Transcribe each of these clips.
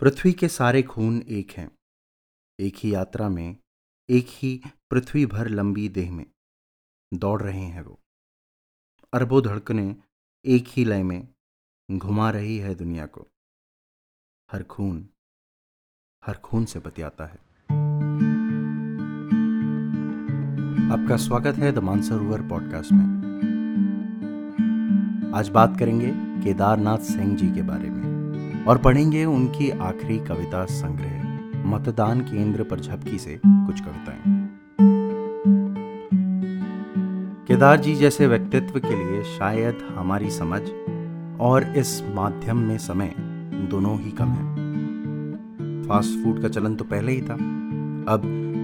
पृथ्वी के सारे खून एक हैं। एक ही यात्रा में, एक ही पृथ्वी भर लंबी देह में दौड़ रहे हैं वो। अरबों धड़कने एक ही लय में घुमा रही है दुनिया को। हर खून हर खून से बतियाता है। आपका स्वागत है द मानसरोवर पॉडकास्ट में। आज बात करेंगे केदारनाथ सिंह जी के बारे में। और पढ़ेंगे उनकी आखिरी कविता संग्रह, मतदान केंद्र पर झपकी से कुछ कविताएँ। केदार जी जैसे व्यक्तित्व के लिए शायद हमारी समझ और इस माध्यम में समय दोनों ही कम है। फास्ट फ़ूड का चलन तो पहले ही था। अब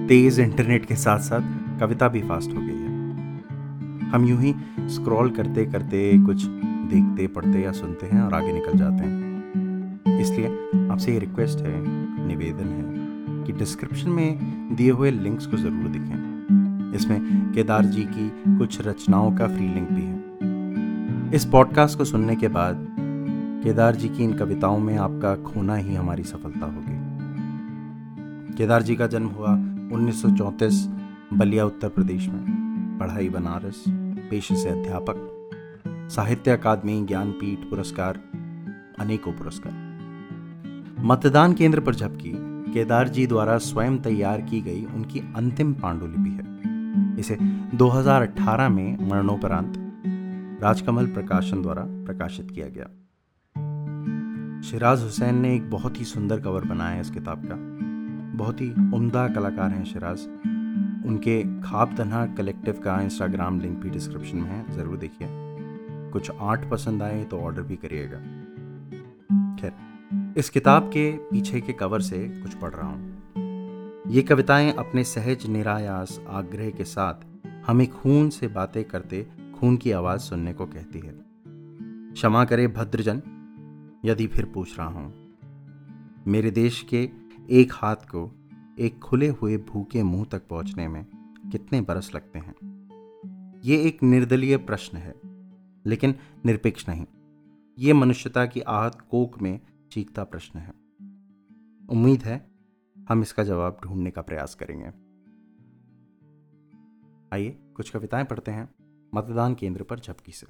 तेज इंटरनेट के साथ साथ कविता भी फास्ट हो गई है। हम यूँ ही स्क्रॉल करते करते कुछ देखते पढ़ते या सुनते हैं और आगे निकल जाते हैं। इसलिए आपसे ये रिक्वेस्ट है, निवेदन है कि डिस्क्रिप्शन में दिए हुए लिंक्स को ज़रूर देखें। इसमें केदार जी की कुछ रचनाओं का फ्री लिंक भी है। इस पॉडकास्ट को सुनने के बाद केदार जी की इन कविताओं में आपका खोना ही हमारी सफलता होगी। केदार जी का जन्म हुआ 1934 बलिया उत्तर प्रदेश में, पढ़ाई बनारस, पेशे से अध्यापक, साहित्य अकादमी ज्ञानपीठ पुरस्कार, अनेकों पुरस्कार। मतदान केंद्र पर झपकी केदार जी द्वारा स्वयं तैयार की गई उनकी अंतिम पांडुलिपि है। इसे 2018 में मरणोपरांत राजकमल प्रकाशन द्वारा प्रकाशित किया गया। शिराज हुसैन ने एक बहुत ही सुंदर कवर बनाया है इस किताब का। बहुत ही उम्दा कलाकार हैं शिराज। उनके खाब तनहा कलेक्टिव का इंस्टाग्राम लिंक भी डिस्क्रिप्शन में है, ज़रूर देखिए। कुछ आर्ट पसंद आए तो ऑर्डर भी करिएगा। इस किताब के पीछे के कवर से कुछ पढ़ रहा हूँ। ये कविताएँ अपने सहज, निरायास आग्रह के साथ हमें खून से बातें करते, खून की आवाज़ सुनने को कहती है। क्षमा करे भद्रजन, यदि फिर पूछ रहा हूँ। मेरे देश के एक हाथ को एक खुले हुए भूखे मुँह तक पहुँचने में कितने बरस लगते हैं? ये एक निर्दलीय प्रश्न है, लेकिन निरपेक्ष नहीं। ये मनुष्यता की आहत कोक में चीखता प्रश्न है। उम्मीद है हम इसका जवाब ढूँढने का प्रयास करेंगे। आइए कुछ कविताएँ पढ़ते हैं मतदान केंद्र पर झपकी से।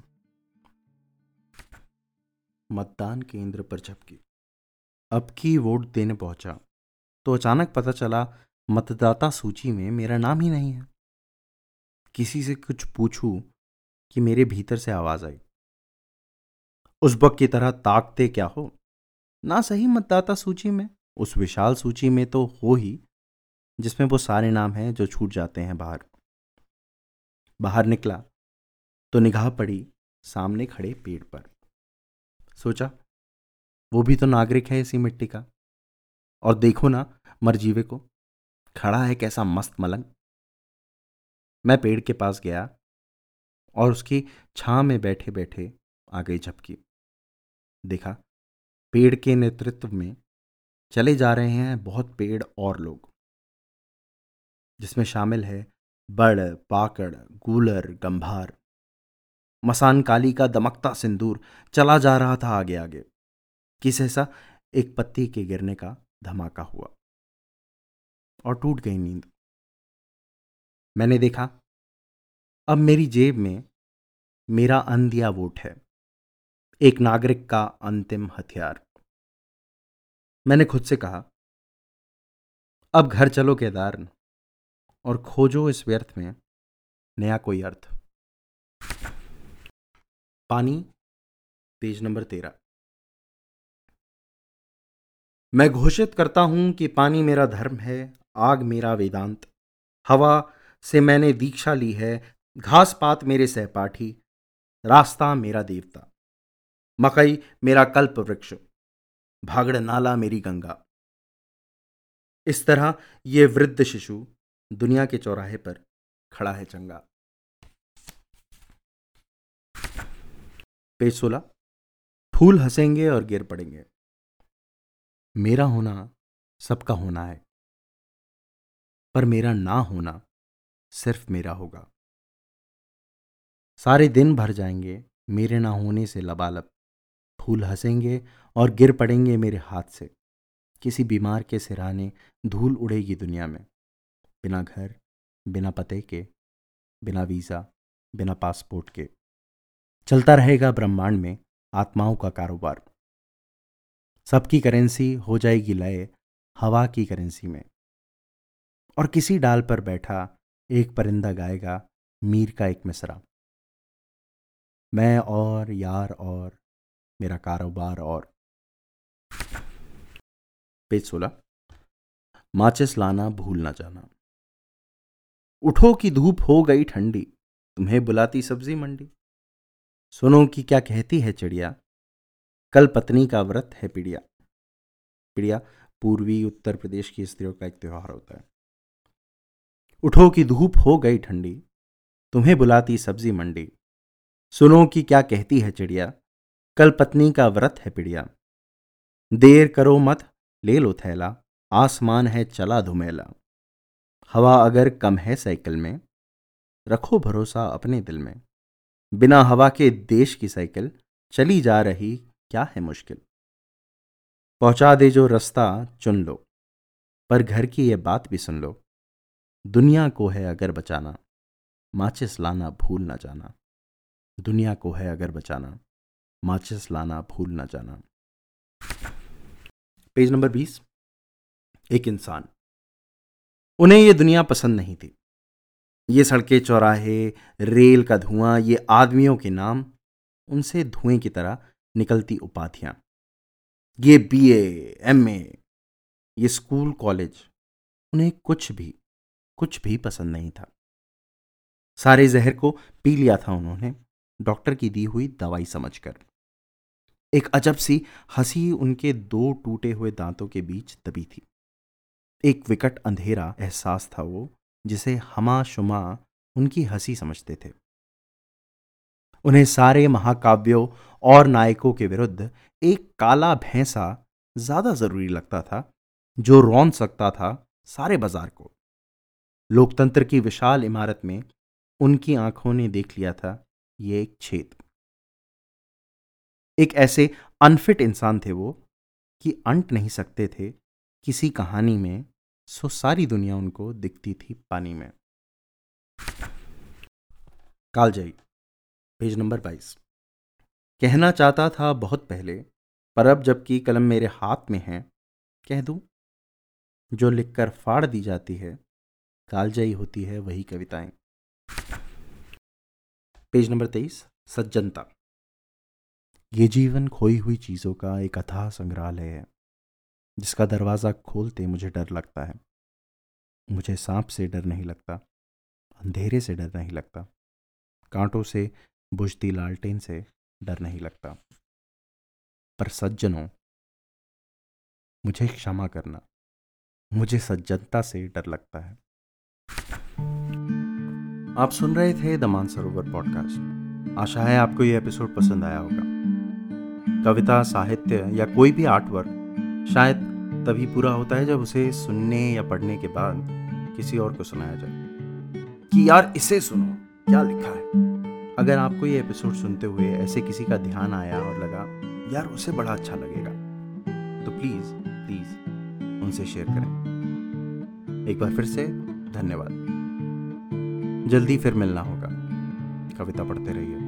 मतदान केंद्र पर झपकी। अब की वोट देने पहुँचा तो अचानक पता चला मतदाता सूची में मेरा नाम ही नहीं है। किसी से कुछ पूछूँ कि मेरे भीतर से आवाज़ आई। उस बक की तरह ताकते क्या हो? ना सही मतदाता सूची में, उस विशाल सूची में तो हो ही, जिसमें वो सारे नाम हैं जो छूट जाते हैं बाहर। बाहर निकला तो निगाह पड़ी सामने खड़े पेड़ पर। सोचा, वो भी तो नागरिक है इसी मिट्टी का। और देखो ना, मरजीवे को, खड़ा है कैसा मस्त मलंग। मैं पेड़ के पास गया और उसकी छां में बैठे बैठे आ गई झपकी। देखा पेड़ के नेतृत्व में चले जा रहे हैं बहुत पेड़ और लोग, जिसमें शामिल है बड़, पाकड़, गूलर, गंभार। मसान काली का दमकता सिंदूर चला जा रहा था आगे आगे किस ऐसा? एक पत्ती के गिरने का धमाका हुआ। और टूट गई नींद। मैंने देखा, अब मेरी जेब में मेरा अंधिया वोट है। एक नागरिक का अंतिम हथियार। मैंने खुद से कहा, अब घर चलो केदार और खोजो इस व्यर्थ में नया कोई अर्थ। पानी, पेज नंबर तेरह। मैं घोषित करता हूँ कि पानी मेरा धर्म है, आग मेरा वेदांत। हवा से मैंने दीक्षा ली है, घास पात मेरे सहपाठी, रास्ता मेरा देवता। मकई मेरा कल्प वृक्ष। भागड़ नाला मेरी गंगा। इस तरह ये वृद्ध शिशु दुनिया के चौराहे पर खड़ा है चंगा। पेज सोलह। फूल हंसेंगे और गिर पड़ेंगे। मेरा होना सबका होना है। पर मेरा ना होना सिर्फ़ मेरा होगा। सारे दिन भर जाएँगे मेरे ना होने से लबालब। फूल हंसेंगे और गिर पड़ेंगे मेरे हाथ से। किसी बीमार के सिराने धूल उड़ेगी दुनिया में। बिना घर, बिना पते के, बिना वीज़ा, बिना पासपोर्ट के। चलता रहेगा ब्रह्मांड में आत्माओं का कारोबार। सबकी करेंसी हो जाएगी लय, हवा की करेंसी में। और किसी डाल पर बैठा एक परिंदा गाएगा, मीर का एक मिसरा। मैं और, यार और मेरा कारोबार और पेज सोलह। माचिस लाना, भूल ना जाना। उठो की धूप हो गई ठंडी, तुम्हें बुलाती सब्ज़ी मंडी। सुनो कि क्या कहती है चिड़िया, कल पत्नी का व्रत है पिड़िया। पिड़िया, पूर्वी उत्तर प्रदेश की स्त्रियों का एक त्यौहार होता है। उठो की धूप हो गई ठंडी, तुम्हें बुलाती सब्ज़ी मंडी। सुनो कि क्या कहती है चिड़िया कल पत्नी का व्रत है पिड़िया। देर करो मत, ले लो थैला, आसमान है चला धुमेला। हवा अगर कम है साइकिल में, रखो भरोसा अपने दिल में। बिना हवा के देश की साइकिल, चली जा रही क्या है मुश्किल? पहुँचा दे जो रास्ता, चुन लो। पर घर की ये बात भी सुन लो। दुनिया को है अगर बचाना, माचिस लाना भूल ना जाना। दुनिया को है अगर बचाना। माचिस लाना भूल ना जाना। पेज नंबर बीस। एक इंसान। उन्हें यह दुनिया पसंद नहीं थी। ये सड़कें चौराहे रेल का धुआँ ये आदमियों के नाम उनसे धुएँ की तरह निकलती उपाधियाँ। ये बीए, एमए, ये स्कूल कॉलेज उन्हें कुछ भी कुछ भी पसंद नहीं था। सारे जहर को पी लिया था उन्होंने। डॉक्टर की दी हुई दवाई समझकर। एक अजब सी हँसी उनके दो टूटे हुए दांतों के बीच दबी थी। एक विकट अंधेरा एहसास था वो, जिसे हमा शुमा उनकी हँसी समझते थे। उन्हें सारे महाकाव्यों और नायकों के विरुद्ध एक काला भैंसा ज़्यादा ज़रूरी लगता था, जो रौन सकता था सारे बाज़ार को। लोकतंत्र की विशाल इमारत में उनकी आँखों ने देख लिया था ये एक छेद। एक ऐसे अनफिट इंसान थे वो कि अंट नहीं सकते थे किसी कहानी में, सो सारी दुनिया उनको दिखती थी पानी में। कालजई पेज नंबर बाईस। कहना चाहता था बहुत पहले, पर अब जबकि कलम मेरे हाथ में है, कह दूँ, जो लिखकर फाड़ दी जाती है, कालजयी होती है वही कविताएँ। पेज नंबर तेईस, सज्जनता। ये जीवन खोई हुई चीज़ों का एक अथाह संग्रहालय है, जिसका दरवाज़ा खोलते मुझे डर लगता है। मुझे सांप से डर नहीं लगता, अंधेरे से डर नहीं लगता, कांटों से, बुझती लालटेन से डर नहीं लगता। पर सज्जनों, मुझे क्षमा करना, मुझे सज्जनता से डर लगता है। आप सुन रहे थे द मानसरोवर पॉडकास्ट। आशा है आपको यह एपिसोड पसंद आया होगा। कविता, साहित्य या कोई भी आर्ट वर्क शायद तभी पूरा होता है जब उसे सुनने या पढ़ने के बाद किसी और को सुनाया जाए। कि यार, इसे सुनो, क्या लिखा है? अगर आपको ये एपिसोड सुनते हुए ऐसे किसी का ध्यान आया और लगा, यार, उसे बड़ा अच्छा लगेगा तो प्लीज़ प्लीज़ उनसे शेयर करें। एक बार फिर से धन्यवाद। जल्दी फिर मिलना होगा। कविता पढ़ते रहिए।